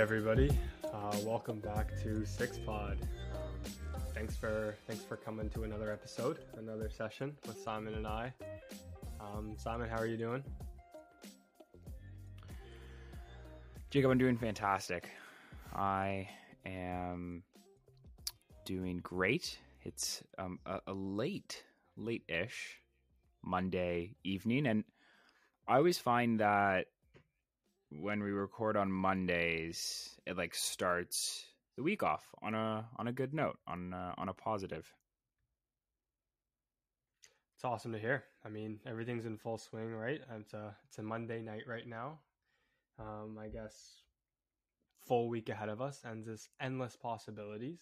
Everybody, uh, welcome back to Six Pod. Um, thanks for thanks for coming to another episode, another session with Simon and I. Um, Simon, how are you doing? Jacob, I'm doing fantastic. I am doing great. It's um, a, a late, late-ish Monday evening, and I always find that when we record on Mondays, it like starts the week off on a on a good note, on a, on a positive. It's awesome to hear. I mean, everything's in full swing, right? It's a it's a Monday night right now. Um, I guess full week ahead of us, and this endless possibilities.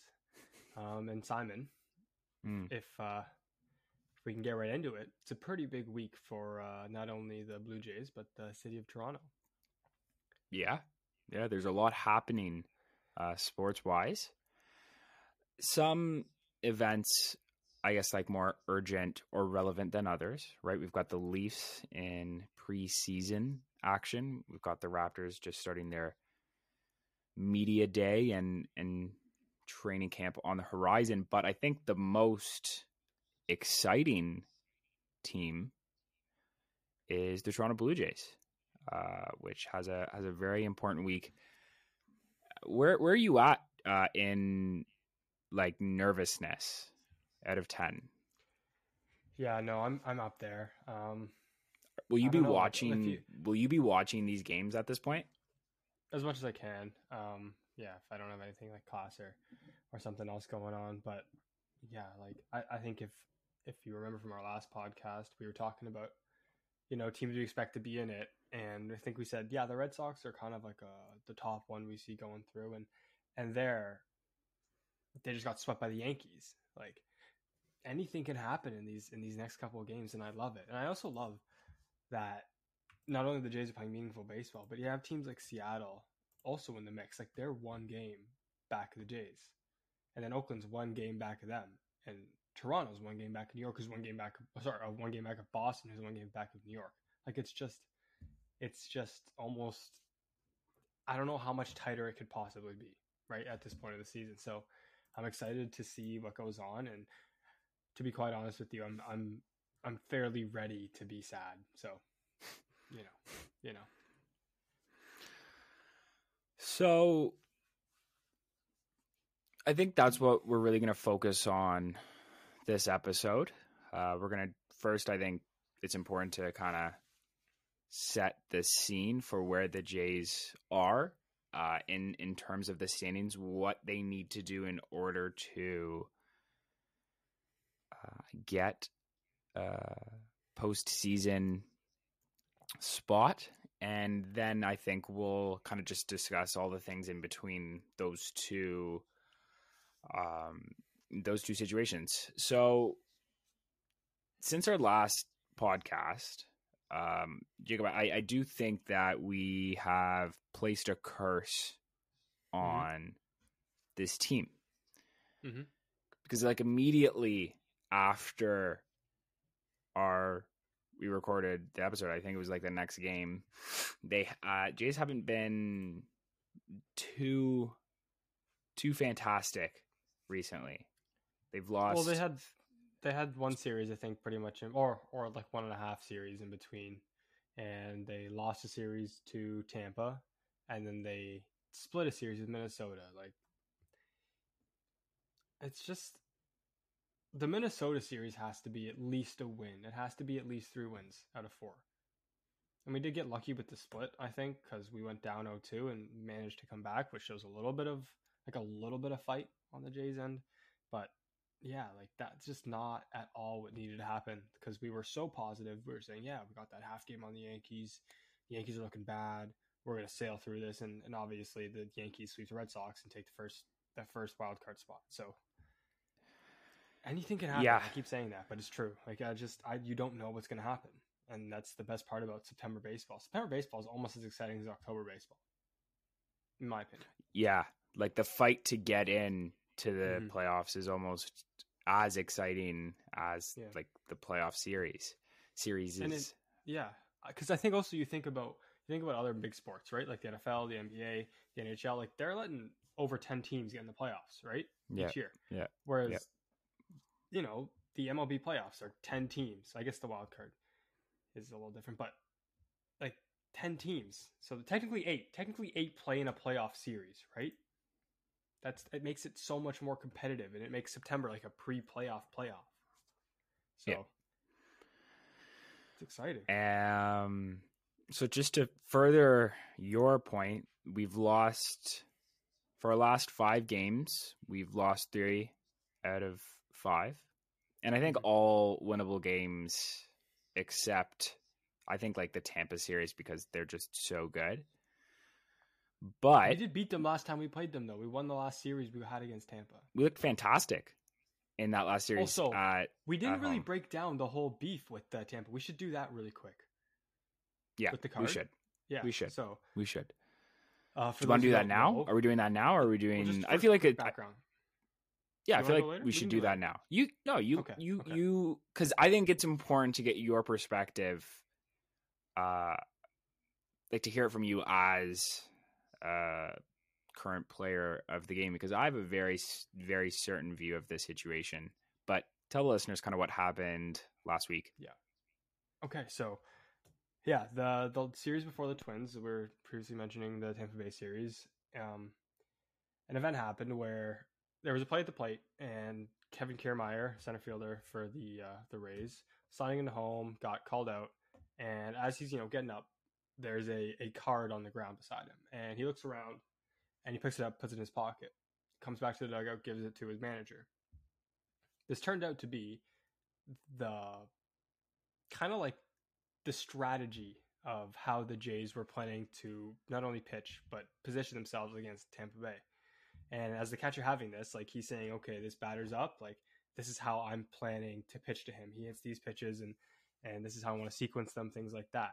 Um, and Simon, Mm. if uh, if we can get right into it, it's a pretty big week for uh, not only the Blue Jays but the city of Toronto. Yeah, yeah. There's a lot happening, uh, sports wise. Some events, I guess, like more urgent or relevant than others. Right? We've got the Leafs in preseason action. We've got the Raptors just starting their media day and and training camp on the horizon. But I think the most exciting team is the Toronto Blue Jays uh, which has a has a very important week. Where where are you at uh, in like nervousness out of ten? Yeah, no, I'm I'm up there. Um, Will you be know, watching? you- Will you be watching these games at this point? as much as I can. Um, yeah, if I don't have anything like class or or something else going on, but yeah, like I, I think if if you remember from our last podcast, we were talking about you know teams we expect to be in it, and I think we said yeah, the Red Sox are kind of like uh the top one we see going through, and and there they just got swept by the Yankees. Like anything can happen in these in these next couple of games, and I love it, and I also love that not only the Jays are playing meaningful baseball, but you have teams like Seattle also in the mix. Like they're one game back of the Jays, and then Oakland's one game back of them, and Toronto's one game back of New York, who's one game back. Of, sorry, uh, one game back of Boston, who's one game back of New York. Like it's just, it's just almost. I don't know how much tighter it could possibly be, right at this point of the season. So, I'm excited to see what goes on, and to be quite honest with you, I'm I'm I'm fairly ready to be sad. So, you know, you know. So I think that's what we're really going to focus on this episode. Uh, we're going to first, I think it's important to kind of set the scene for where the Jays are uh, in in terms of the standings, what they need to do in order to uh, get a postseason spot and then I think we'll kind of just discuss all the things in between those two um those two situations. So since our last podcast, um Jacob, I, I do think that we have placed a curse on this team. Mhm. Because like immediately after our we recorded the episode. I think it was like the next game. They uh Jays haven't been too too fantastic recently. They've lost. Well, they had they had one series, I think, pretty much, in, or or like one and a half series in between, and they lost a series to Tampa, and then they split a series with Minnesota. Like, it's just the Minnesota series has to be at least a win. It has to be at least three wins out of four. And we did get lucky with the split, I think, because we went down 0-2 and managed to come back, which shows a little bit of like a little bit of fight on the Jays end. But yeah, like that's just not at all what needed to happen because we were so positive. We were saying, yeah, we got that half game on the Yankees. The Yankees are looking bad. We're gonna sail through this, and, and obviously the Yankees sweep the Red Sox and take the first that first wild card spot. So anything can happen. Yeah. I keep saying that, but it's true. Like I just I you don't know what's gonna happen, and that's the best part about September baseball. September baseball is almost as exciting as October baseball, in my opinion. yeah, like the fight to get in to the Mhm. playoffs is almost as exciting as Yeah. like the playoff series. Series is it- Yeah, because I think also you think about you think about other big sports, right? Like the NFL, the NBA, the NHL, like they're letting over 10 teams get in the playoffs, right? Yeah. Each year. yeah, Whereas, yeah. you know, the MLB playoffs are 10 teams. I guess the wild card is a little different, but like 10 teams. So technically eight. Technically eight play in a playoff series, right? That's it makes it so much more competitive and it makes September like a pre-playoff playoff. So Yeah. it's exciting. Um, so just to further your point, we've lost for our last five games. We've lost three out of five, and I think Mhm. all winnable games except I think like the Tampa series because they're just so good. We did beat them last time we played them though. We won the last series we had against Tampa. we looked fantastic in that last series. Also, We didn't really home. break down the whole beef with uh, Tampa. We should do that really quick. yeah, with the we should. Yeah, We should. So, We should. uh, Do you want to do that now? know- Are we doing that now? Or are we well, doing? just I feel like it. background. Yeah, I feel like we We should can do do that now. You no, you Okay, you okay. you because I think it's important to get your perspective, uh, like to hear it from you as a current player of the game because I have a very very certain view of this situation. But tell the listeners kind of what happened last week. Yeah. Okay, so yeah, the the series before the Twins, we were previously mentioning the Tampa Bay series. Um, an event happened where there was a play at the plate, and Kevin Kiermaier, center fielder for the uh, the Rays, signing into home, got called out, and as he's you know getting up, there's a a card on the ground beside him, and he looks around, and he picks it up, puts it in his pocket, comes back to the dugout, gives it to his manager. This turned out to be the kind of like the strategy of how the Jays were planning to not only pitch but position themselves against Tampa Bay. And as the catcher having this, like he's saying, okay, this batter's up, like this is how I'm planning to pitch to him. He hits these pitches and and this is how I want to sequence them, things like that.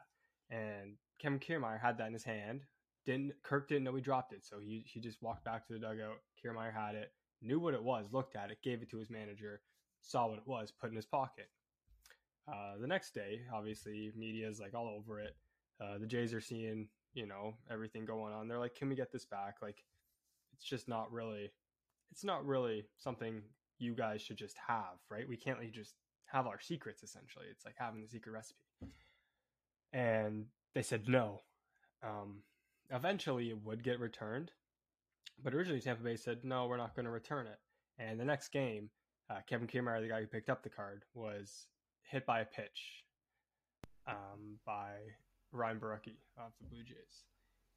And Kevin Kiermaier had that in his hand. Didn't Kirk didn't know he dropped it, so he he just walked back to the dugout. Kiermaier had it, knew what it was, looked at it, gave it to his manager, saw what it was, put in his pocket. Uh, the next day, obviously, media is like all over it. Uh, the Jays are seeing, you know, everything going on. They're like, "Can we get this back?" Like, it's just not really, it's not really something you guys should just have, right? We can't like, just have our secrets. Essentially, it's like having the secret recipe. And they said no. Um, eventually, it would get returned, but originally Tampa Bay said no, we're not going to return it. And the next game, uh, Kevin Kiermaier, the guy who picked up the card, was hit by a pitch um, by Ryan Borucki of the Blue Jays.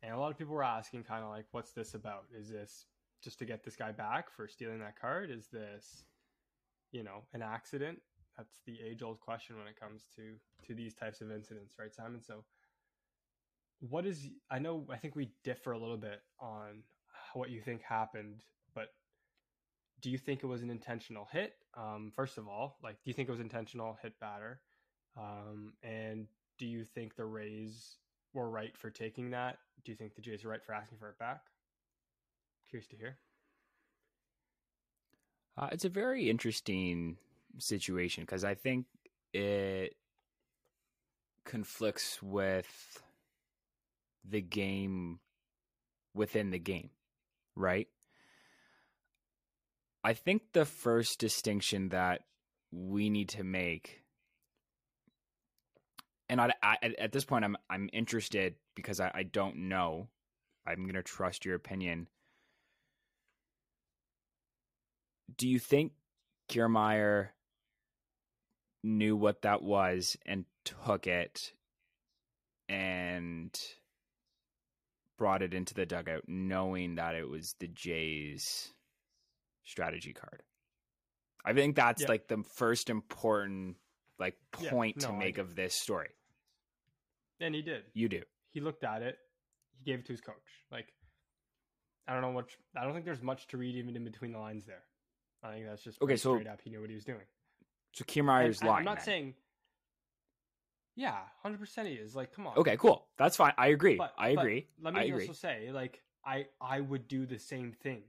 And a lot of people were asking, kind of like, what's this about? Is this just to get this guy back for stealing that card? Is this, you know, an accident? That's the age old question when it comes to to these types of incidents, right, Simon? So, what is? I know, I think we differ a little bit on what you think happened, but do you think it was an intentional hit? Um, first of all, like, do you think it was intentional hit batter? Um, and do you think the Rays were right for taking that? Do you think the Jays are right for asking for it back? Curious to hear. Uh, it's a very interesting situation because I think it conflicts with the game within the game, right? I think the first distinction that we need to make, and I, I, at this point, I'm I'm interested because I, I don't know. I'm going to trust your opinion. Do you think Kiermaier knew what that was and took it and brought it into the dugout knowing that it was the Jays strategy card? I think that's Yeah. like the first important like point to no, I make of this story. And he did. You do. He looked at it. He gave it to his coach. Like, I don't know what. I don't think there's much to read even in between the lines there. I think that's just Okay, so- straight up. He knew what he was doing. So Kiermaier's And lying. I'm not then. saying. Yeah, hundred percent. He is like, come on. Okay, cool. That's fine. I agree. But, I agree. let me I agree. also say, like, I I would do the same thing.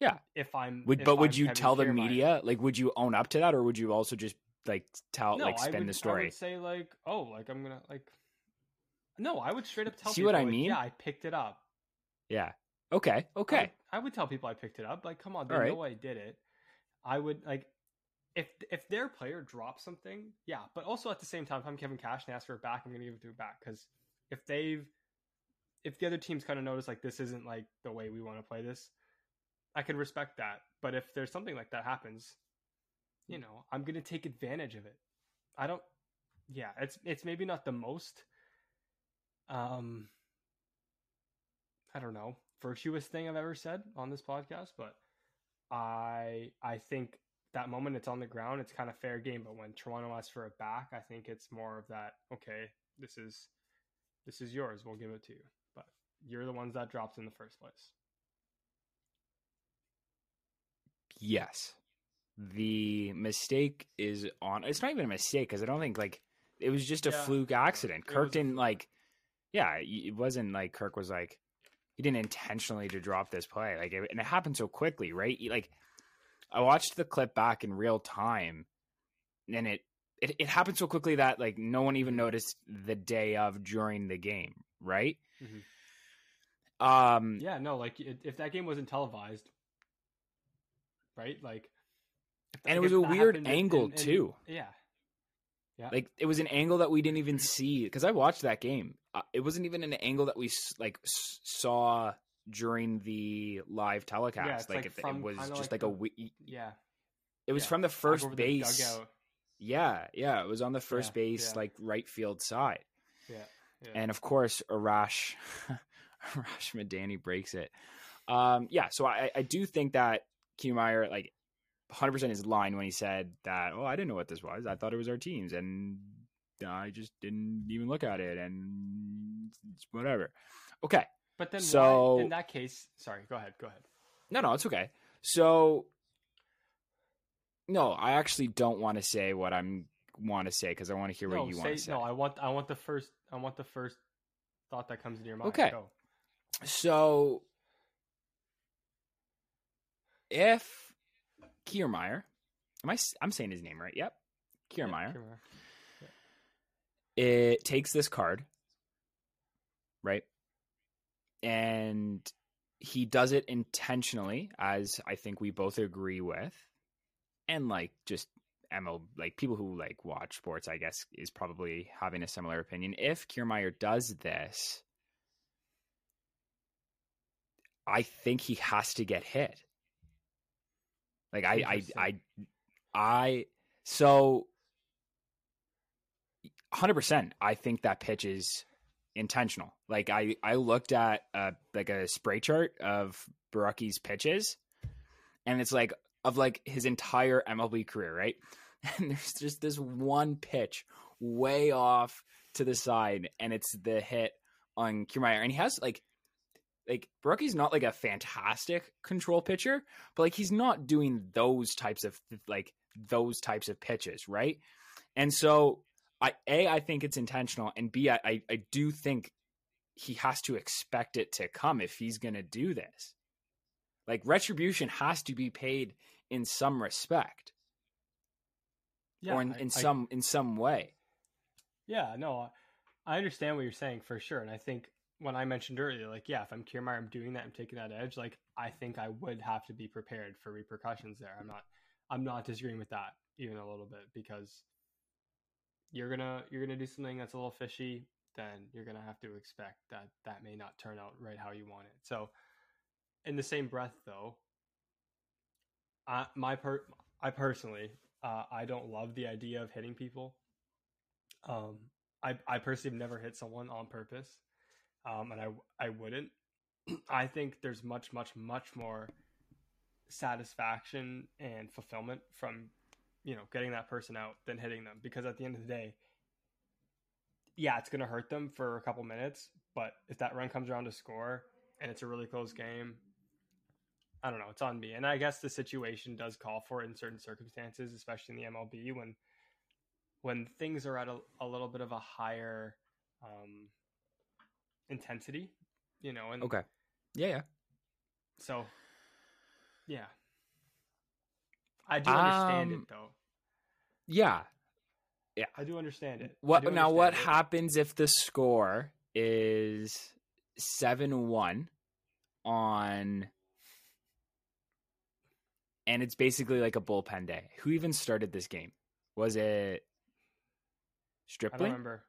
Yeah. If I'm. Would, if but would I'm you tell the media? Like, would you own up to that, or would you also just like tell, No, like, I spin would, the I story? would say like, oh, like I'm gonna like. No, I would straight up tell See people. what I like, mean? Yeah, I picked it up. Yeah. Okay. I Okay. would, I would tell people I picked it up. Like, come on, they right. know I did it. I would like if if their player drops something, yeah. But also at the same time, if I'm Kevin Cash and ask for it back, I'm gonna give it to it back because if they've if the other teams kind of notice like this isn't like the way we want to play this, I can respect that. But if there's something like that happens, you know, I'm gonna take advantage of it. I don't. Yeah, it's it's maybe not the most. Um, I don't know virtuous thing I've ever said on this podcast, but I I think that moment it's on the ground, it's kind of fair game. But when Toronto asks for it back, I think it's more of that. Okay, this is this is yours. We'll give it to you, but you're the ones that dropped in the first place. Yes. The mistake is on. It's not even a mistake because I don't think like it was just a Yeah. fluke accident. It Kirk didn't like. Yeah, it wasn't like Kirk was like he didn't intentionally to drop this play. Like, it, and it happened so quickly, right? Like, I watched the clip back in real time, and it, it it happened so quickly that like no one even noticed the day of during the game, right? Mhm. Um, Yeah, no, like it, if that game wasn't televised, right? Like, and it was a weird angle in- in- too. Yeah, yeah. Like it was an angle that we didn't even see because I watched that game. Uh, it wasn't even an angle that we like s- saw during the live telecast. it's like, like it, from it was just like like, a the- we- yeah. it was yeah, from the first the base. dugout. Yeah, yeah, it was on the first Yeah, base, yeah. like right field side. Yeah, yeah. And of course, Arash, Arash Madani breaks it. Um, yeah, so I, I do think that Kiermaier, like, 100% is lying when he said that, oh, I didn't know what this was. I thought it was our teams, and I just didn't even look at it, and whatever. Okay. But then, So- why, in that case, sorry, go ahead, go ahead. No, no, it's okay. So, no, I actually don't want to say what I'm want to say because I want to hear no, what you say, want to say. no, I want, I want the first, I want the first thought that comes into your mind. Okay. Go. So, if Kiermaier, am I? I'm saying his name right? Yep, Yeah, Kiermaier. Kiermaier. It takes this card, right, and he does it intentionally, as I think we both agree with, and like just ML, like people who like watch sports, I guess, is probably having a similar opinion. If Kiermaier does this, I think he has to get hit. Like I, I, I, I, so hundred percent. I think that pitch is intentional. Like I, I looked at uh like a spray chart of Borucki's pitches, and it's like of like his entire MLB career, right? And there's just this one pitch way off to the side, and it's the hit on Kiermaier, and he has like like Borucki's not like a fantastic control pitcher, but like he's not doing those types of like those types of pitches, right? And so I a I think it's intentional, and b I I, I do think he has to expect it to come if he's going to do this. Like retribution has to be paid in some respect Yeah, or in, I- in I- some in some way. Yeah, no, I understand what you're saying for sure, and I think when I mentioned earlier, like, yeah, if I'm Kiermaier, I'm doing that, I'm taking that edge. Like, I think I would have to be prepared for repercussions there. I'm not, I'm not disagreeing with that even a little bit because you're gonna you're gonna do something that's a little fishy, then you're gonna have to expect that that may not turn out right how you want it. So, in the same breath, though, I my per I personally uh, I don't love the idea of hitting people. Um, I I personally have never hit someone on purpose, um, and I I wouldn't. I think there's much much much more satisfaction and fulfillment from you know getting that person out than hitting them because at the end of the day yeah it's going to hurt them for a couple minutes but if that run comes around to score and it's a really close game i don't know it's on me and i guess the situation does call for it in certain circumstances especially in the mlb when when things are at a, a little bit of a higher um intensity you know and Okay. Yeah, yeah. so, yeah, I do understand Um, it though. Yeah. Yeah. I do understand it. What now? What it. happens if the score is 7 1 on. And it's basically like a bullpen day. Who even started this game? Was it I don't Stripling? remember.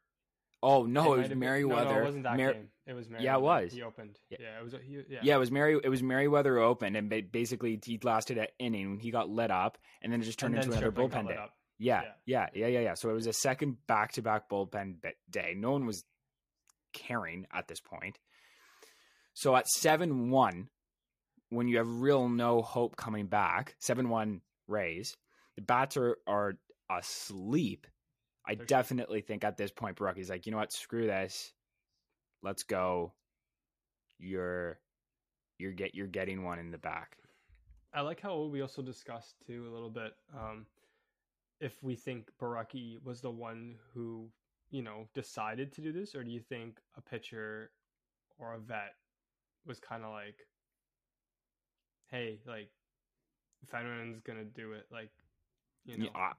Oh, no, might it was been- Merryweather. No, no, it wasn't that Mer- game. It was Merryweather. Yeah, it was. He opened. Yeah. Yeah, it was. He, yeah. Yeah, it was Mary. It was Merryweather opened, and basically he lasted an inning. When he got lit up, and then it just turned into another bullpen day. Yeah, yeah, yeah, yeah, yeah. So it was a second back-to-back bullpen day. No one was caring at this point. So at seven-one, when you have real no hope coming back, seven-one Rays, the bats are are asleep. I definitely think at this point, Borucki's like, you know what? Screw this. Let's go. You're you're get you're getting one in the back. I like how we also discussed too a little bit. Um, if we think Borucki was the one who, you know, decided to do this, or do you think a pitcher or a vet was kind of like, hey, like, if anyone's gonna do it, like, you know, Yeah,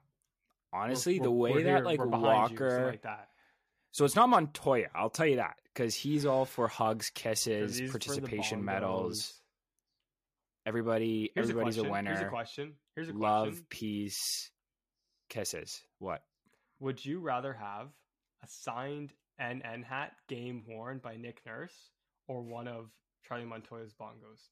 honestly, we're- the way that here, like we're you," Walker, like that. so it's not Montoyo. I'll tell you that because he's all for hugs, kisses, he's for the participation medals. Everybody, Here's everybody's a a, winner. Here's a question. Here's a question. Love, question. peace, kisses. What? Would you rather have a signed NN hat game worn by Nick Nurse or one of Charlie Montoyo's bongos?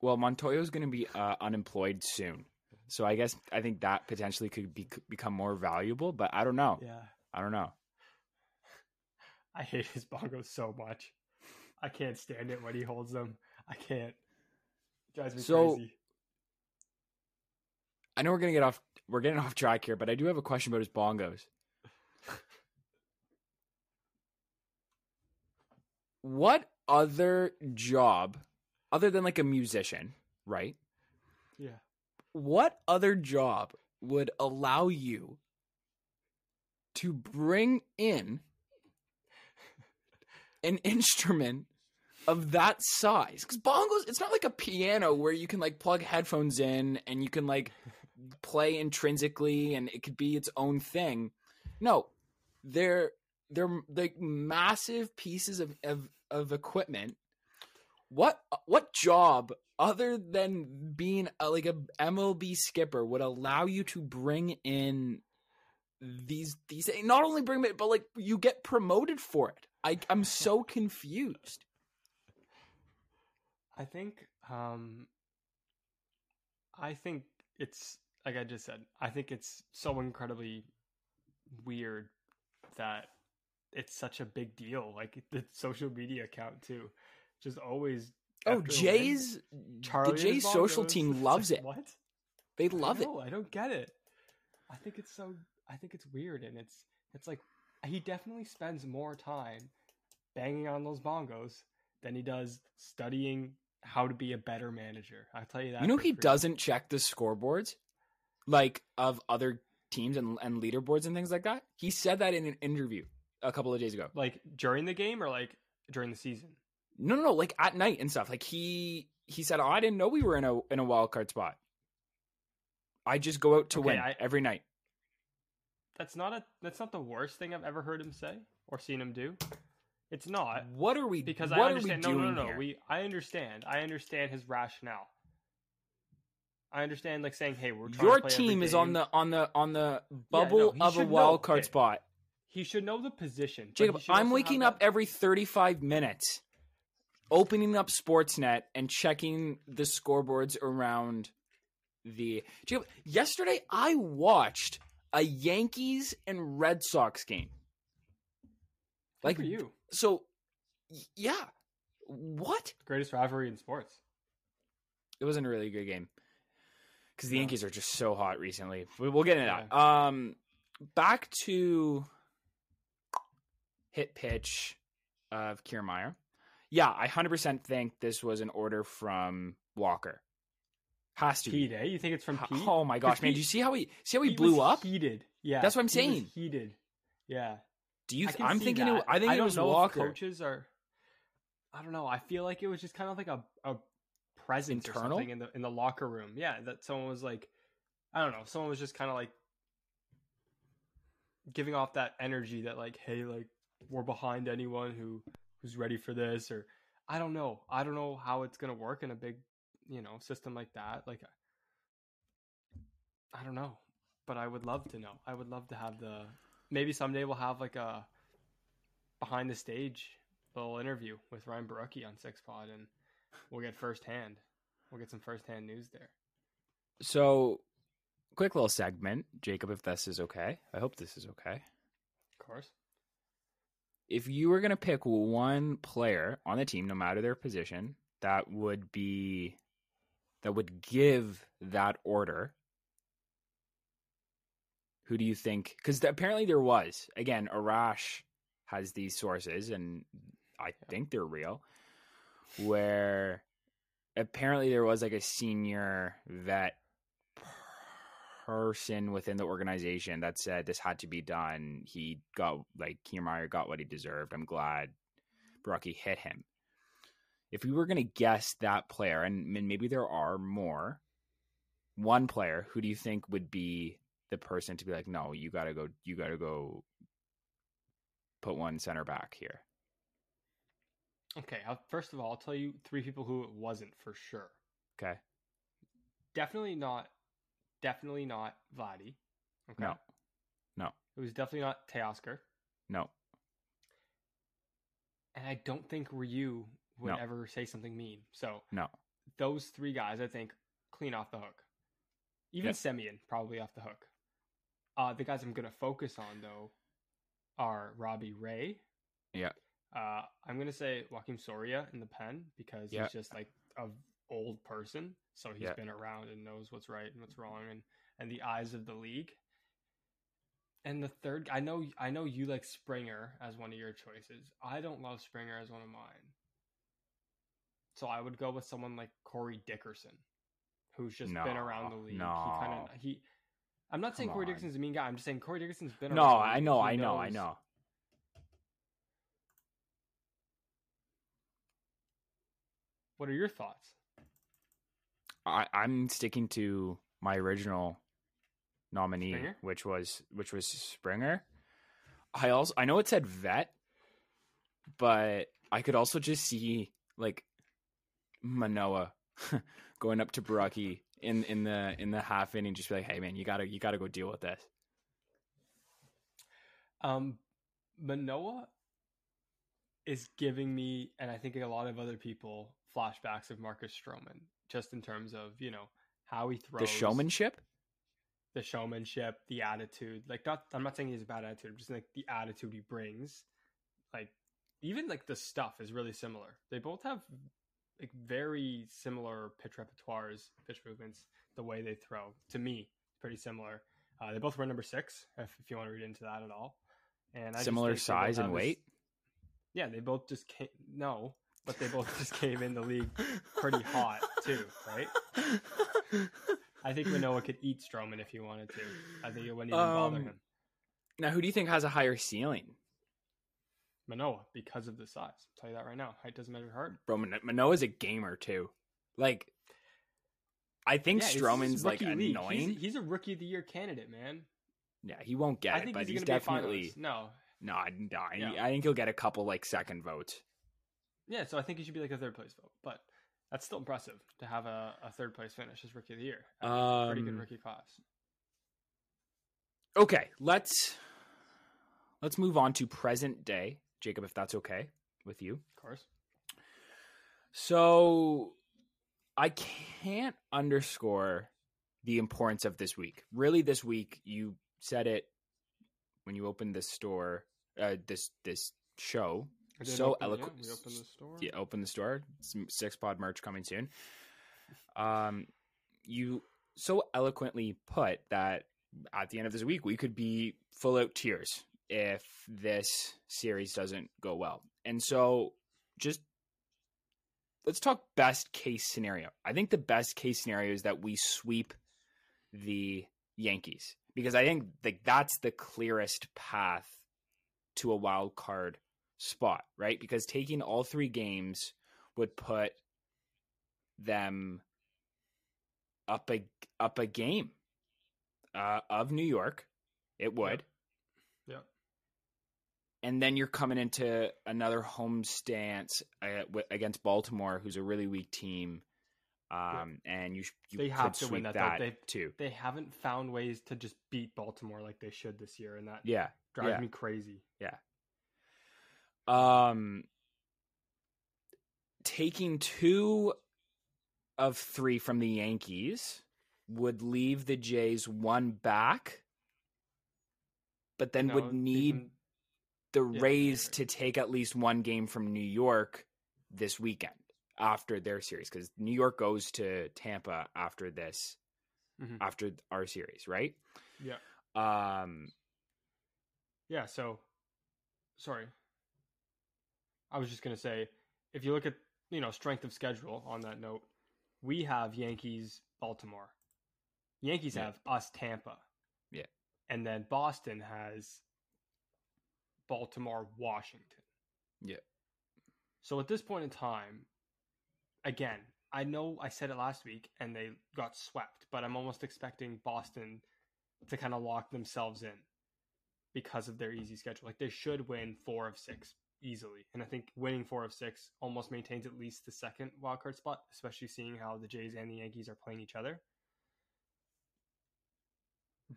Well, Montoyo's going to be uh, unemployed soon, so I guess I think that potentially could be, become more valuable. But I don't know. Yeah. I don't know. I hate his bongos so much. I can't stand it when he holds them. I can't. It drives me So- crazy. I know we're gonna get off. We're getting off track here, but I do have a question about his bongos. what other job, other than like a musician, right? Yeah. What other job would allow you to bring in an instrument of that size? Because bongos, it's not like a piano where you can like plug headphones in and you can like play intrinsically and it could be its own thing. No, they're they're like massive pieces of of, of equipment. What what job other than being a, like a MLB skipper would allow you to bring in these these not only bring it but like you get promoted for it. I I'm so confused. I think um I think it's like I just said, I think it's so incredibly weird that it's such a big deal. Like the social media account too. Just always Oh, after a win, Jay's Charlie the Jay's social team loves like, it. What? They love I it. I don't get it. I think it's so. I think it's weird, and it's it's like he definitely spends more time banging on those bongos than he does studying how to be a better manager. I tell you that. You know he free. doesn't check the scoreboards like of other teams and, and leaderboards and things like that. He said that in an interview a couple of days ago. like during the game or like during the season. No, no, no, like at night and stuff. Like he he said, "Oh, I didn't know we were in a in a wild card spot. I just go out to Okay, win I- every night." That's not a. That's not the worst thing I've ever heard him say or seen him do. It's not What are we because I understand. No, doing no, no, no. We. I understand. I understand his rationale. I understand, like saying, "Hey, we're trying Your to play every team is on the on the on the no, bubble he of a should know. wild card Okay. spot. He should know the position. Jacob, I'm waking that- up every 35 minutes, opening up Sportsnet and checking the scoreboards around the. Yesterday I watched a Yankees and Red Sox game. Good Like for you, so, yeah. What? greatest rivalry in sports. It wasn't a really good game because the No. Yankees are just so hot recently. We- We'll get into that. Um, back to hit pitch of Kiermaier. Yeah, I hundred percent think this was an order from Walker. Has to. Pete, eh? You think it's from Pete? Oh my gosh, man! Pete- Do you see how he see how he Pete blew up? Heated. Yeah, That's what I'm he saying. Heated. Yeah. Do you? I I'm thinking. It, I think it was Walker. coaches are. I don't know. I feel like it was just kind of like a a presence or something in the in the locker room. Yeah, that someone was like, I don't know. Someone was just kind of like giving off that energy that like, hey, like we're behind anyone who who's ready for this, or I don't know, I don't know how it's gonna work in a big, you know, system like that. Like, I don't know, but I would love to know. I would love to have the maybe someday we'll have like a behind the stage little interview with Ryan Borucki on Six Pod, and we'll get firsthand. We'll get some firsthand news there. So, quick little segment, Jacob, if this is okay. I hope this is okay. Of course. If you were going to pick one player on the team, no matter their position, that would be that would give that order. Who do you think? Because apparently there was. Again, Arash has these sources, and I think they're real, where apparently there was like a senior vet person within the organization that said this had to be done. He got like Kiermaier got what he deserved. I'm glad Borucki hit him. If we were going to guess that player, and maybe there are more, one player, who do you think would be the person to be like, no, you got to go, you got to go put one center back here? Okay, I'll, first of all, I'll tell you three people who it wasn't for sure. Okay. Definitely not. Definitely not Vladdy. Okay. No. No. It was definitely not Teoscar. No. And I don't think Ryu would No. ever say something mean. So No. those three guys, I think, clean off the hook. Even Yep. Semien probably off the hook. Uh, the guys I'm going to focus on though are Robbie Ray. Yeah. Uh, I'm going to say Joakim Soria in the pen because Yeah. he's just like a old person, so he's Yeah. been around and knows what's right and what's wrong, and and the eyes of the league. And the third, I know, I know you like Springer as one of your choices. I don't love Springer as one of mine. So I would go with someone like Corey Dickerson, who's just been around the No, league. He no. kind of he. I'm not saying Corey on. Dickerson's a mean guy. I'm just saying Corey Dickerson's been No, around. I know, He I know, I know. What are your thoughts? I, I'm sticking to my original nominee, Springer? which was which was Springer. I also I know it said vet, but I could also just see like Manoah going up to Borucki in in the in the half inning, just be like, "Hey man, you gotta you gotta go deal with this." Um, Manoah is giving me, and I think a lot of other people, flashbacks of Marcus Stroman, just in terms of you know how he throws, The showmanship. the showmanship, the attitude. Like, not I'm not saying he's a bad attitude, I'm just like the attitude he brings. Like, even like the stuff is really similar. They both have like very similar pitch repertoires, pitch movements, the way they throw. To me, pretty similar. Uh, they both run number six, if, if you want to read into that at all. And I Similar size and have this- weight. yeah, they both just can't. No, but they both just came in the league pretty hot too, right? I think Manoah could eat Stroman if he wanted to. I think it wouldn't even bother Um, him. Now, who do you think has a higher ceiling? Manoah because of the size. I'll tell you that right now. Height doesn't measure hard. Bro, Man- Manoah's a gamer too. Like, I think Yeah, Stroman's like league. annoying. He's, he's a rookie of the year candidate, man. Yeah, he won't get I it, but he's, he's, definitely. No, no. I, no, I- Yeah. I think he'll get a couple like second votes. Yeah. So I think he should be like a third place vote, but that's still impressive to have a, a third place finish as rookie of the year. Pretty good Um, rookie class. Okay, let's let's move on to present day, Jacob, if that's okay with you. Of course. So I can't underscore the importance of this week. Really, this week you said it when you opened this store, uh, this this show. So open- yeah, eloquent. we opened the store. Yeah, open the store. Some six pod merch coming soon. Um, you so eloquently put that at the end of this week we could be full out tears if this series doesn't go well. And so just let's talk best case scenario. I think the best case scenario is that we sweep the Yankees because I think like that's the clearest path to a wild card spot, right? Because taking all three games would put them up a up a game uh, of New York. It would. Yep. And then you're coming into another home stance uh, w- against Baltimore, who's a really weak team. Um, and you you They have to win that, that They- too. They haven't found ways to just beat Baltimore like they should this year, and that Yeah, drives yeah. me crazy. Um, taking two of three from the Yankees would leave the Jays one back, but then No, would need even- the yeah, Rays right. to take at least one game from New York this weekend after their series because New York goes to Tampa after this, Mhm. after our series, right? Yeah. Um, Yeah, so sorry. I was just gonna say, if you look at you know strength of schedule on that note, we have Yankees, Baltimore. Yankees Yeah. have us, Tampa. Yeah. and then Boston has Baltimore, Washington. Yeah. So at this point in time, again, I know I said it last week and they got swept, but I'm almost expecting Boston to kind of lock themselves in because of their easy schedule. Like they should win four of six easily. And I think winning four of six almost maintains at least the second wildcard spot, especially seeing how the Jays and the Yankees are playing each other.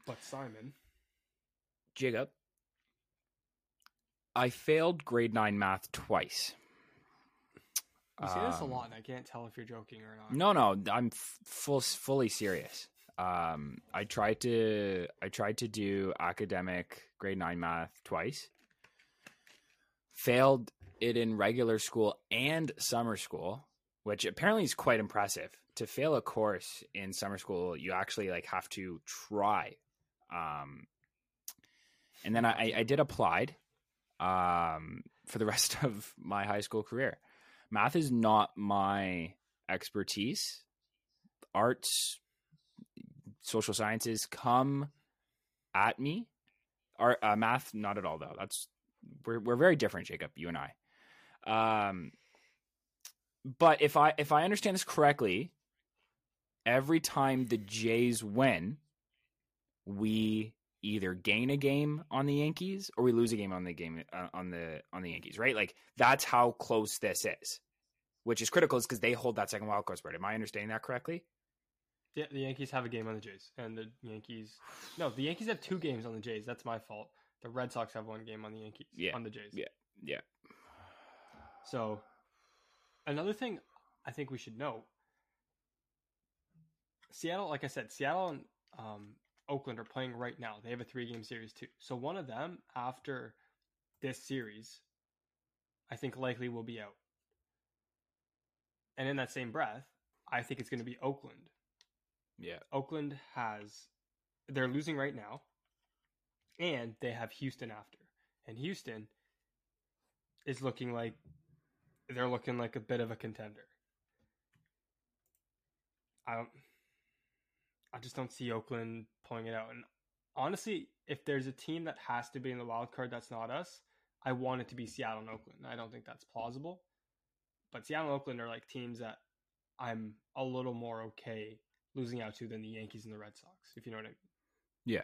But Simon, Jacob, I failed grade nine math twice. you say this a Um, lot, and I can't tell if you're joking or not. No, no, I'm f- full, fully serious. Um, I tried to, I tried to do academic grade nine math twice. Failed it in regular school and summer school, which apparently is quite impressive. To fail a course in summer school, you actually like have to try. Um, and then I, I did applied, um, for the rest of my high school career. Math is not my expertise. Arts, social sciences come at me. Art, uh, math, not at all though. That's we're we're very different, Jacob. You and I. Um, but if I if I understand this correctly, every time the Jays win, we either gain a game on the Yankees or we lose a game on the game uh, on the on the Yankees, right? Like that's how close this is, which is critical, is because they hold that second wild card spread. Am I understanding that correctly? Yeah, the Yankees have a game on the Jays, and the Yankees. No, the Yankees have two games on the Jays. That's my fault. The Red Sox have one game on the Yankees. Yeah, on the Jays. yeah. Yeah. So, another thing I think we should know: Seattle, like I said, Seattle and um, Oakland are playing right now. They have a three-game series too. So one of them, after this series, I think likely will be out. And in that same breath, I think it's going to be Oakland. Yeah. Oakland has they're losing right now, and they have Houston after, and Houston is looking like they're looking like a bit of a contender. I don't. I just don't see Oakland pulling it out. And honestly, if there's a team that has to be in the wild card that's not us, I want it to be Seattle and Oakland. I don't think that's plausible. But Seattle and Oakland are like teams that I'm a little more okay losing out to than the Yankees and the Red Sox, if you know what I mean. Yeah.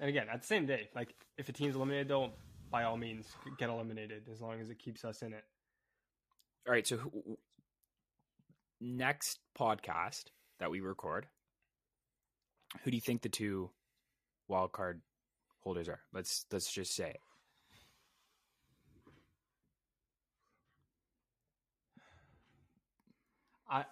And again, at the same day, like if a team's eliminated, though, by all means get eliminated as long as it keeps us in it. All right. So who- next podcast that we record, who do you think the two wild card holders are? Let's let's just say it. I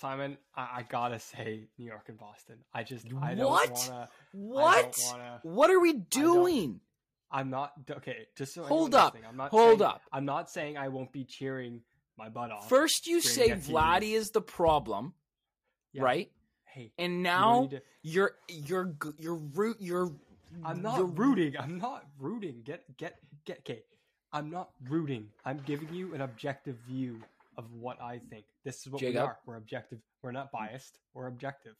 Simon, I, I gotta say New York and Boston. I just I don't What? wanna. What? Don't wanna. What are we doing? I'm not okay. Just so Hold up, I'm not hold saying- up. I'm not saying I won't be cheering my butt off. First, you say Vladdy is the problem, Yeah. right? Hey, And now need to- you're you're g- you're root you're I'm not you're- rooting. I'm not rooting. Get get get. Okay, I'm not rooting. I'm giving you an objective view of what I think. This is what we are. We're objective. We're not biased. We're objective,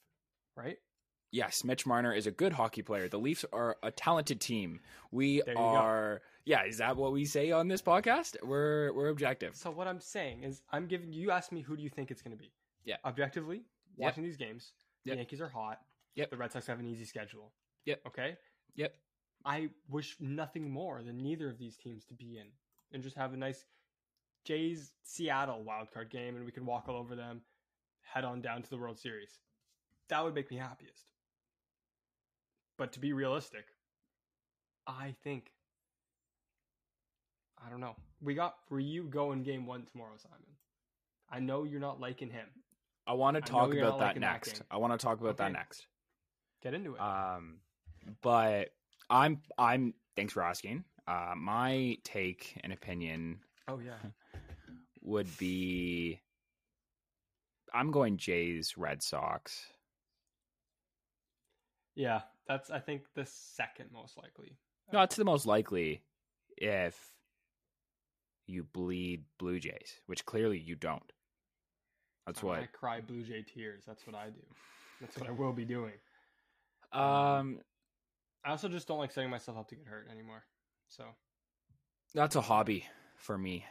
right? Yes, Mitch Marner is a good hockey player. The Leafs are a talented team. We you go. are Yeah, is that what we say on this podcast? We're we're objective. So what I'm saying is, I'm giving you. Asked me who do you think it's going to be? Yeah. Objectively, watching these games, the Yep. Yankees are hot. Yep. The Red Sox have an easy schedule. Yep. Okay. Yep. I wish nothing more than neither of these teams to be in and just have a nice Jays Seattle wildcard game and we can walk all over them, head on down to the World Series. That would make me happiest. But to be realistic, I think I don't know. We got Ryu going game one tomorrow, Simon. I know you're not liking him. I want to talk about that liking that next. I want to talk about that next. Get into it. Um, but I'm I'm thanks for asking. Uh, my take and opinion oh yeah. Would be I'm going Jays Red Sox. Yeah, that's I think the second most likely. No, it's the most likely if you bleed Blue Jays, which clearly you don't. That's what. I cry Blue Jay tears. That's what I do. That's what I will be doing. Um, I also just don't like setting myself up to get hurt anymore. So that's a hobby for me.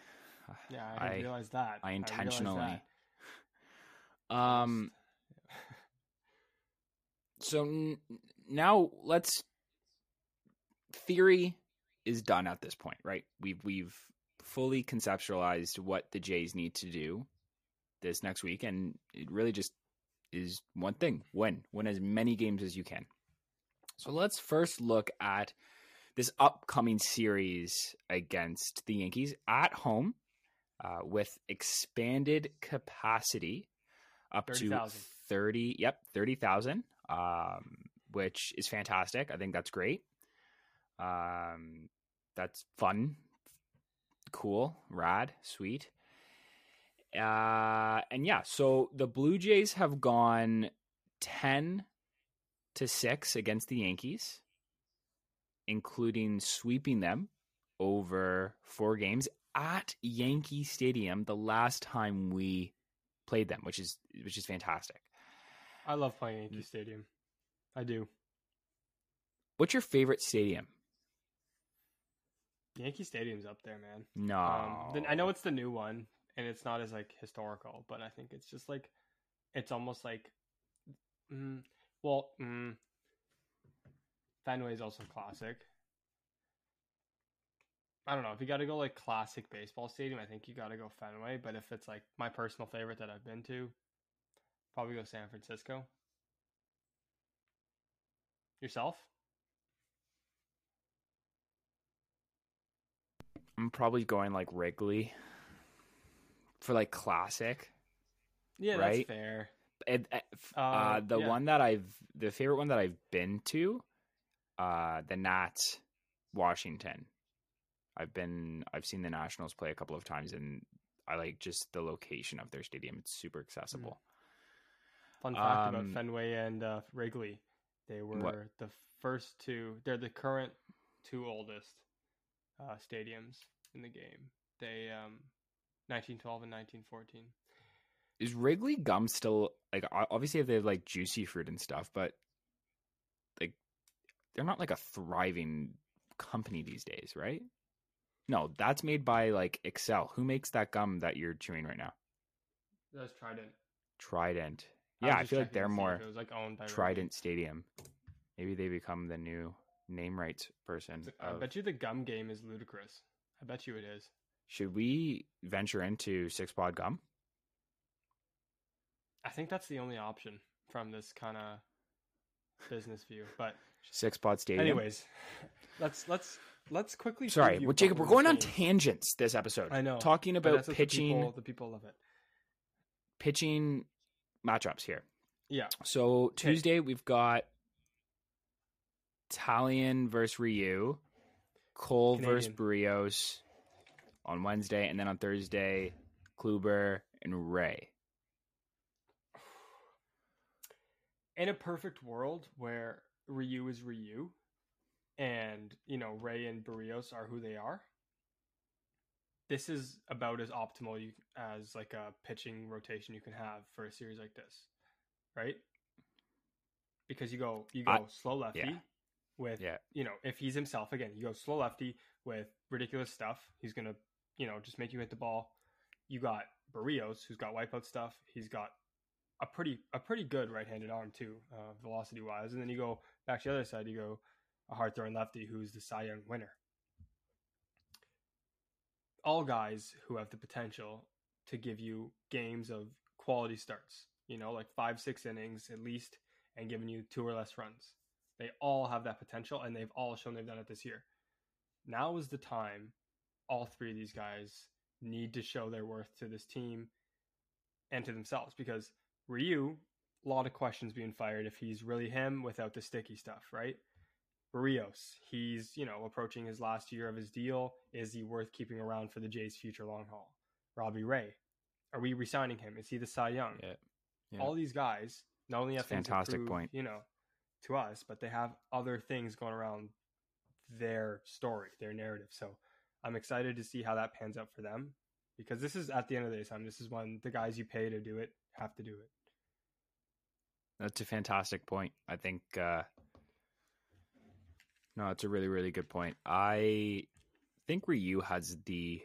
yeah, I, I- realize that. I intentionally. that. Um, so n- now let's. Theory is done at this point, right? We've we've fully conceptualized what the Jays need to do this next week, and it really just is one thing: win, win as many games as you can. So let's first look at this upcoming series against the Yankees at home uh, with expanded capacity up to 30,000. 30 yep 30,000 um which is fantastic. I think that's great. Um that's fun cool rad sweet. Uh and yeah so the blue jays have gone 10 to 6 against the yankees including sweeping them over four games at yankee stadium the last time we played them which is which is fantastic I love playing Yankee Stadium. I do. What's your favorite stadium? Yankee Stadium's up there, man. No, Um, I know it's the new one, and it's not as like historical, but I think it's just like it's almost like, mm, well, mm, Fenway is also classic. I don't know if you got to go like classic baseball stadium. I think you got to go Fenway. But if it's like my personal favorite that I've been to, probably go San Francisco. Yourself? I'm probably going like Wrigley for like classic. Yeah, Right? that's fair. It, uh, Uh, uh, the yeah. one that I've, the favorite one that I've been to, uh, the Nats, Washington. I've been, I've seen the Nationals play a couple of times, and I like just the location of their stadium. It's super accessible. Fun fact Um, about Fenway and uh, Wrigley, they were What? the first two. They're the current two oldest uh, stadiums in the game. They um, 1912 and 1914. Is Wrigley gum still like obviously they have like juicy fruit and stuff, but like they're not like a thriving company these days, right? No, that's made by like Excel. Who makes that gum that you're chewing right now? That's Trident. Trident. Yeah, I just feel like they're to see if more like owned by Wrigley. Trident Stadium. Maybe they become the new name rights person. I of- bet you the gum game is ludicrous. I bet you it is. Should we venture into six pod gum? I think that's the only option from this kind of business view. But Six pod stadium. anyways, let's let's let's quickly. Sorry, well, Jacob, we're going on tangents this episode. I know, Talking about what the pitching people- the people love it. pitching matchups here. Yeah. So Okay. Tuesday we've got Taillon versus Ryu, Cole versus Berrios on Wednesday, and then on Thursday, Kluber and Ray. in a perfect world where Ryu is Ryu and, you know, Ray and Berrios are who they are, this is about as optimal you as like a pitching rotation you can have for a series like this. Right? Because you go you go I- slow lefty yeah. with Yeah. you know, if he's himself again, you go slow lefty with ridiculous stuff. He's gonna, you know, just make you hit the ball. You got Berrios, who's got wipeout stuff. He's got a pretty a pretty good right-handed arm too, uh, velocity wise. And then you go back to the other side. You go a hard throwing lefty who's the Cy Young winner. All guys who have the potential to give you games of quality starts, you know, like five, six innings at least, and giving you two or less runs. They all have that potential, and they've all shown they've done it this year. Now is the time all three of these guys need to show their worth to this team and to themselves because Ryu, a lot of questions being fired if he's really him without the sticky stuff, right? Berrios, he's, you know, approaching his last year of his deal. Is he worth keeping around for the Jays' future long haul? Robbie Ray, are we resigning him? Is he the Cy Young? Yeah. Yeah. All these guys not only have fantastic prove, point. you know, to us, but they have other things going around their story, their narrative. So I'm excited to see how that pans out for them because this is at the end of the day, time. This is when the guys you pay to do it have to do it. That's a fantastic point. I think uh No, it's a really really good point. I think Ryu has the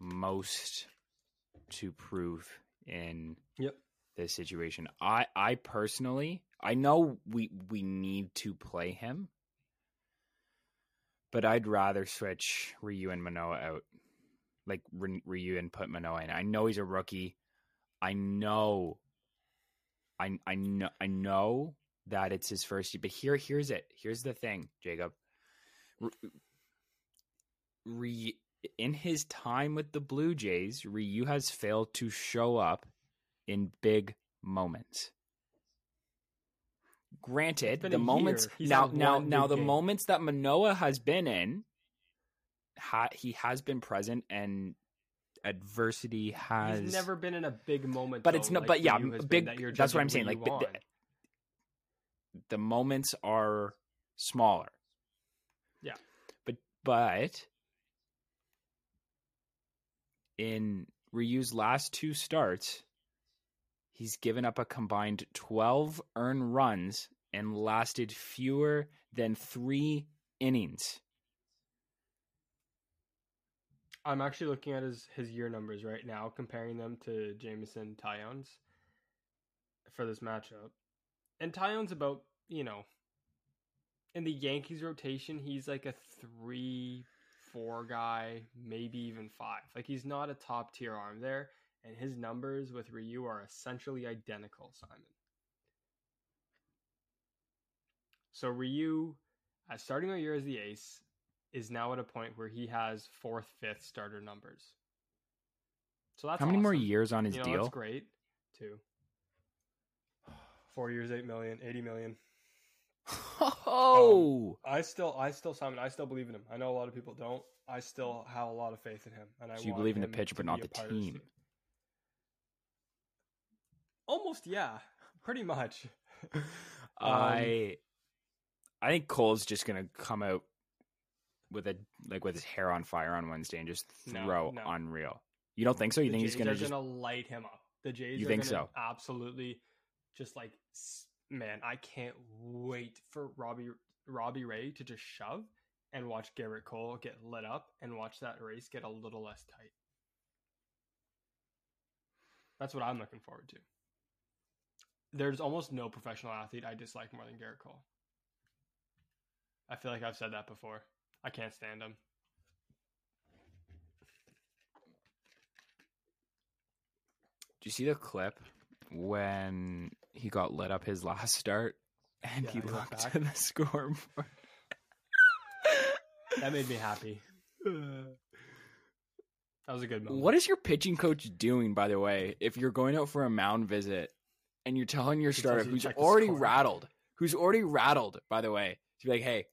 most to prove in Yep. this situation. I I personally, I know we we need to play him. But I'd rather switch Ryu and Manoah out. Like Ry- Ryu and put Manoah in. I know he's a rookie. I know I I know I know that it's his first year, but here here's it. Here's the thing, Jacob. Re, in his time with the Blue Jays, Ryu has failed to show up in big moments. Granted, the moments now now now the game. moments that Manoah has been in, ha, he has been present and adversity has He's never been in a big moment, but though, it's not like but yeah Ryu has been big that that's what i'm saying like the, moments are smaller Yeah. but but in ryu's last two starts he's given up a combined 12 earned runs and lasted fewer than three innings I'm actually looking at his his year numbers right now, comparing them to Jameson Taillon for this matchup. And Taillon about you know, in the Yankees rotation, he's like a three, four guy, maybe even five. Like he's not a top tier arm there, and his numbers with Ryu are essentially identical. Simon. So Ryu, uh, starting a year as the ace, is now at a point where he has fourth, fifth starter numbers. So that's how many more years on his you know, deal That's great too. Four years, eight million, 80 million. oh I still, I still, Simon, I still believe in him. I know a lot of people don't. I still have a lot of faith in him, and I So you believe in the pitcher, but not the this team. Almost, yeah, pretty much. Um, I I think Cole's just gonna come out with a like with his hair on fire on Wednesday and just throw no. unreal. You don't think so? You the think Jays he's gonna are just gonna light him up. The Jays You are think gonna so? absolutely just like man, I can't wait for Robbie Robbie Ray to just shove and watch Gerrit Cole get lit up and watch that race get a little less tight. That's what I'm looking forward to. There's almost no professional athlete I dislike more than Gerrit Cole. I feel like I've said that before. I can't stand him. Do you see the clip when he got lit up his last start and Yeah, he he looked to the scoreboard? That made me happy. That was a good moment. what is your pitching coach doing, by the way, if you're going out for a mound visit and you're telling your starter tells you to who's already rattled, who's already rattled, by the way, to be like, hey,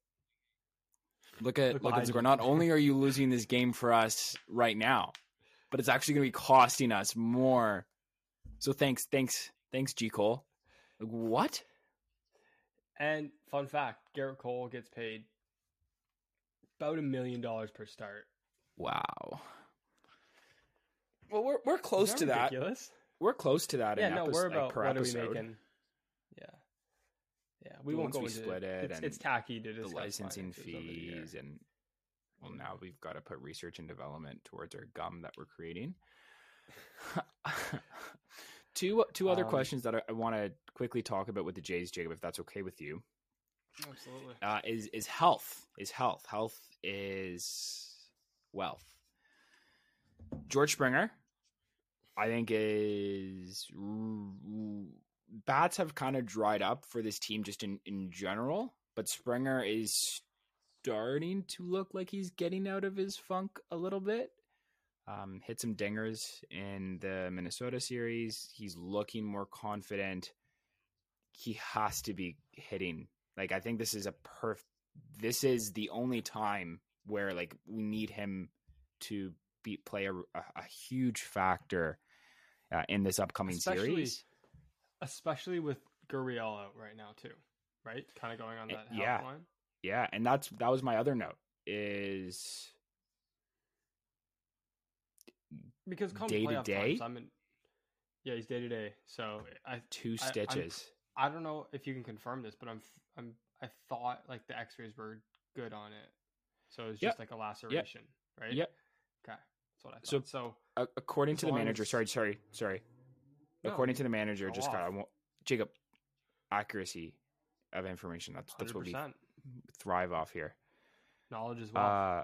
look at Look look, at the score. Not only are you losing this game for us right now, but it's actually going to be costing us more. So thanks, thanks, thanks, G Cole. Like, what? And fun fact, Gerrit Cole gets paid about a million dollars per start. Wow. Well, we're we're close Isn't to that. We're close to that. Yeah, in no, epi- we're like, about per what episode. are we making? Yeah, yeah. We won't go we into split it It's, and it's tacky to the discuss licensing finances over the year. fees and well now we've got to put research and development towards our gum that we're creating two two other Um, questions that I, I want to quickly talk about with the jays jacob if that's okay with you Absolutely. uh, is is health. Is health. Health is wealth. George Springer, I think is bats have kind of dried up for this team just in in general, but Springer is starting to look like he's getting out of his funk a little bit. Um, hit some dingers in the Minnesota series. He's looking more confident. He has to be hitting. Like I think this is a perf. This is the only time where like we need him to be play a, a, huge factor uh, in this upcoming Especially- series. Especially with Gurriel out right now too, right? Kind of going on Eh, that yeah. line. Yeah, and that's that was my other note is Because come Day to day? time, Simon. Yeah, he's day to day. So I two I- I'm- stitches. I don't know if you can confirm this, but I'm I'm I thought like the X-rays were good on it, so it's Yep. just like a laceration, right? Yep. Okay, that's what I So- thought. So, A- according to the manager, sorry, sorry, sorry. No, according to the manager, just off. kind of Jacob accuracy of information. That's that's hundred what we thrive off here. knowledge as well. Uh,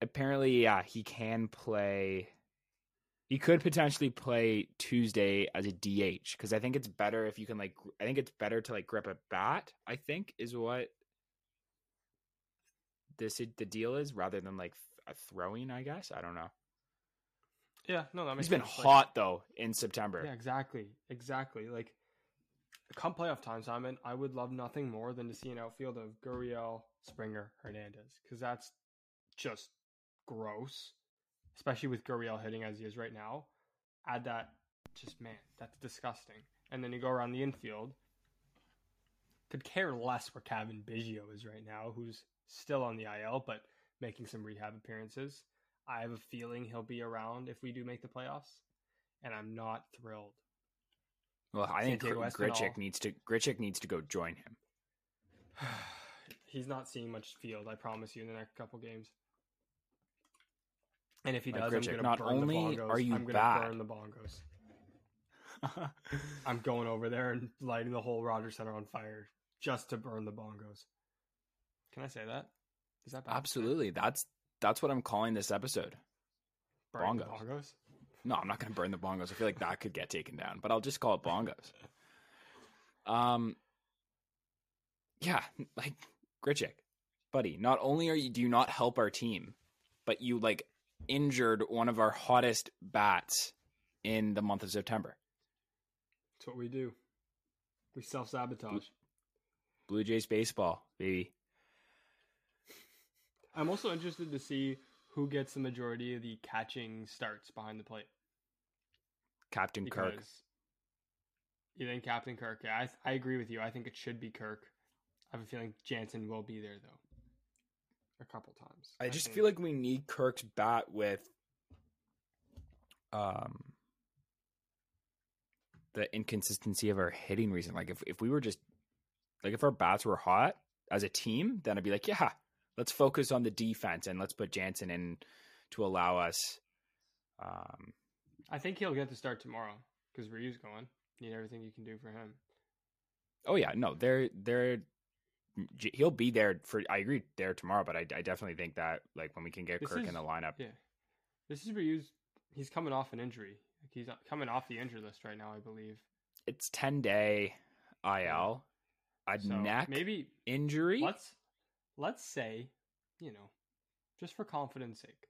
apparently, yeah, he can play. He could potentially play Tuesday as a DH because I think it's better if you can like. I think it's better to like grip a bat. I think is what this the deal is rather than like a throwing. I guess I don't know. yeah, no, that makes He's been sense. Like, hot though in September. Yeah, exactly, exactly. Like, come playoff time, Simon, I would love nothing more than to see an outfield of Gurriel, Springer, Hernandez, because that's just gross, especially with Gurriel hitting as he is right now. Add that, just man, that's disgusting. And then you go around the infield. Could care less where Cavan Biggio is right now, who's still on the IL but making some rehab appearances. I have a feeling he'll be around if we do make the playoffs, and I'm not thrilled. Well, I think Santiago Gr- Espinal. Grichuk needs to Grichuk needs to go join him. He's not seeing much field, I promise you, in the next couple games. And if he Like does, Grichuk, I'm gonna not burn only the bongos. are you I'm gonna bad- burn the bongos. I'm going over there and lighting the whole Rogers Center on fire just to burn the bongos. Can I say that? Is that bad? Absolutely, that's that's what I'm calling this episode. Burning the bongos. bongos. No, I'm not going to burn the bongos. I feel like that could get taken down, but I'll just call it bongos. Um, yeah, like Grichuk, buddy. Not only are you do you not help our team, but you like injured one of our hottest bats in the month of September. That's what we do. We self sabotage. Blue Jays baseball, baby. I'm also interested to see who gets the majority of the catching starts behind the plate. Captain Because Kirk. you think Captain Kirk? Yeah, I, I agree with you. I think it should be Kirk. I have a feeling Jansen will be there though. A couple times. I just think- feel like we need Kirk's bat with um the inconsistency of our hitting reason. Like if if we were just like if our bats were hot as a team, then I'd be like, yeah, let's focus on the defense and let's put Jansen in to allow us um I think he'll get to start tomorrow because Ryu's going. Need everything you can do for him. oh yeah, no, they're they're J- he'll be there for I agree there tomorrow, but I, I definitely think that like when we can get This Kirk is- in the lineup, Yeah, this is Ryu's. He's coming off an injury. Like he's coming off the injury list right now, I believe. it's 10 day IL, a So neck maybe injury. let's let's say, you know, just for confidence sake,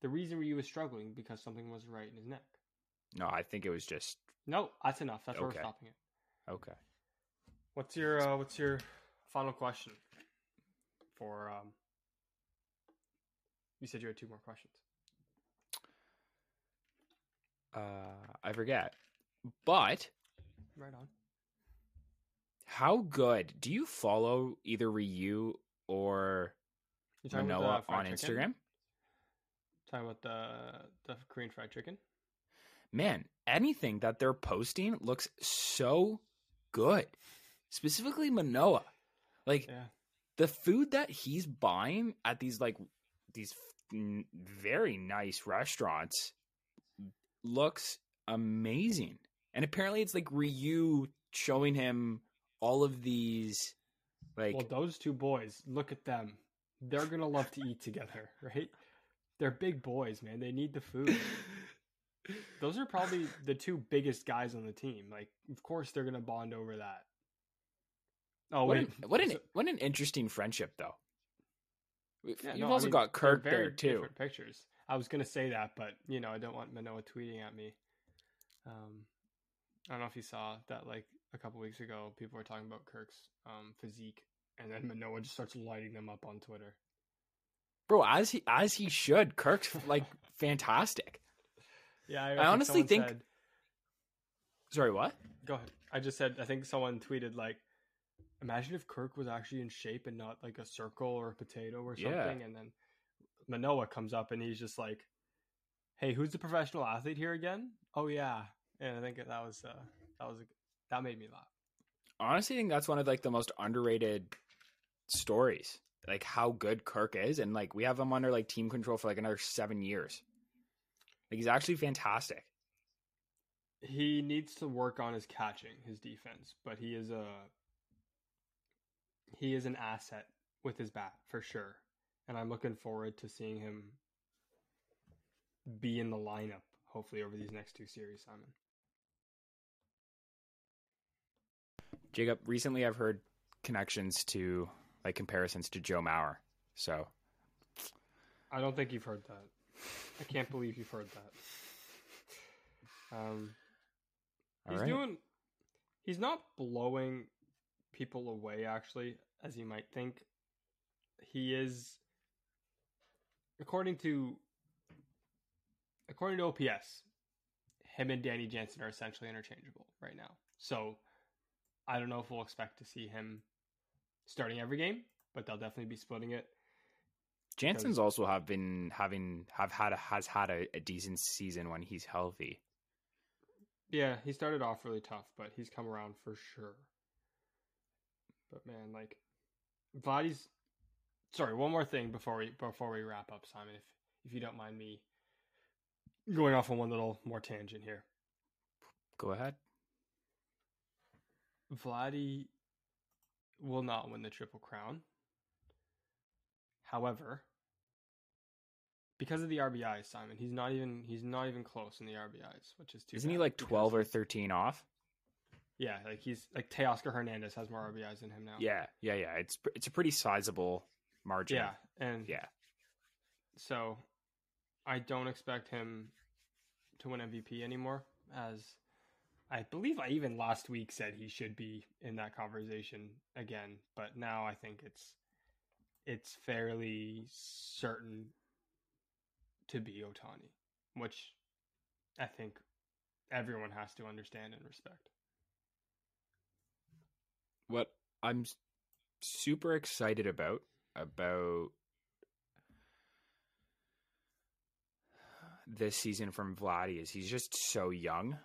the reason Ryu was struggling because something was right in his neck. No, I think it was just No, that's enough. That's where we're stopping it. okay. What's your uh, what's your final question for um you said you had two more questions. Uh, I forget. But Right on. how good do you follow either Ryu or Manoah on chicken? Instagram? Talking about the the Korean fried chicken. Man, anything that they're posting looks so good. Specifically Manoah. Like Yeah. the food that he's buying at these like these very nice restaurants looks amazing and apparently it's like ryu showing him all of these like well, those two boys, look at them. They're gonna love to eat together, right? They're big boys, man. They need the food. Those are probably the two biggest guys on the team. Like, of course, they're gonna bond over that. Oh what wait, an, what an what an interesting friendship though. Yeah, you've no, I also mean, got Kirk there too. different Pictures. I was gonna say that, but you know, I don't want Manoah tweeting at me. Um, I don't know if you saw that. Like a couple weeks ago, people were talking about Kirk's um physique, and then Manoah just starts lighting them up on Twitter. Bro, as he as he should. Kirk's like fantastic. Yeah, I honestly someone think- said- Sorry, what? Go ahead. I just said I think someone tweeted like, imagine if Kirk was actually in shape and not like a circle or a potato or something, Yeah. and then Manoah comes up and he's just like, "Hey, who's the professional athlete here again?" Oh yeah, and I think that was uh, that was a, that made me laugh. honestly I think that's one of like the most underrated stories. Like how good Kirk is, and like we have him under like team control for like another seven years. Like he's actually fantastic. He needs to work on his catching, his defense, but he is a he is an asset with his bat for sure, and I'm looking forward to seeing him be in the lineup. Hopefully, over these next two series, Simon. Jacob, recently I've heard connections to like comparisons to Joe Mauer. So I don't think you've heard that. I can't believe you've heard that. Um, all he's right. doing. He's not blowing people away, actually, as you might think. He is, according to, according to OPS, him and Danny Jansen are essentially interchangeable right now. So, I don't know if we'll expect to see him starting every game, but they'll definitely be splitting it. Jansen's also have been having have had a, has had a, a decent season when he's healthy. Yeah, he started off really tough, but he's come around for sure. But man, like Vladdy's sorry, one more thing before we before we wrap up, Simon, if if you don't mind me going off on one little more tangent here. Go ahead. Vladdy will not win the triple crown. However, because of the RBIs, Simon, he's not even he's not even close in the RBIs, which is too. Isn't he like twelve or thirteen off? Yeah, like he's like Teoscar Hernandez has more RBIs than him now. Yeah, yeah, yeah. It's it's a pretty sizable margin. Yeah, and yeah. so I don't expect him to win MVP anymore. As I believe I even last week said he should be in that conversation again, but now I think it's it's fairly certain to be Ohtani, which I think everyone has to understand and respect. What I'm super excited about about this season from Vladdy is he's just so young,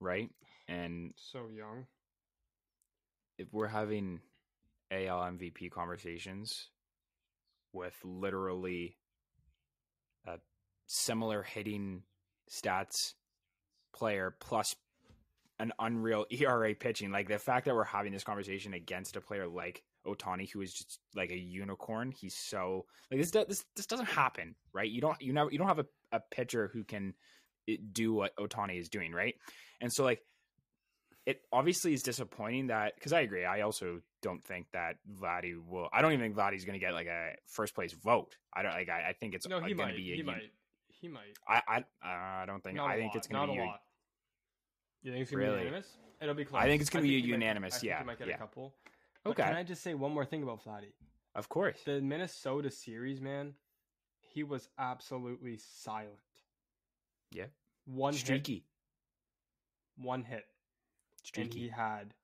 right? And So young. if we're having AL MVP conversations with literally a similar hitting stats player plus an unreal ERA pitching, like the fact that we're having this conversation against a player like Ohtani, who is just like a unicorn, he's so like this. This this doesn't happen, right? You don't you never you don't have a, a pitcher who can eh, do what Ohtani is doing, right? And so like it obviously is disappointing that because I agree. I also don't think that Vladdy will. I don't even think Vladdy's going to get like a first place vote. I don't like. I, I think it's No, he going to might. be. A, He might. He might. I I I don't think. Not I think lot, it's going to be. a a- lot. You think it's gonna Really? be unanimous? It'll be close. I think it's gonna be he might- unanimous, I think yeah, he might get yeah. a couple. But Okay, Can I just say one more thing about Vladdy? of course. The Minnesota series, man, he was absolutely silent. Yeah. One hit, Streaky, one hit, Streaky. and he had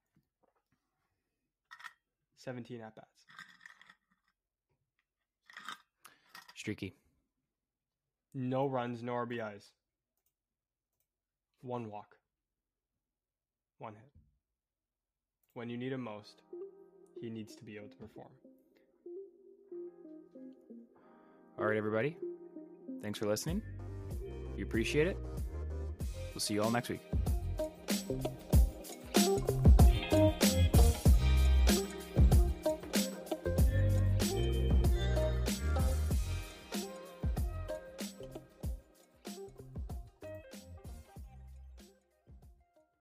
seventeen at bats. Streaky. No runs, no RBIs. One walk. One hit. When you need him most, he needs to be able to perform. All right, everybody. Thanks for listening. We appreciate it. We'll see you all next week.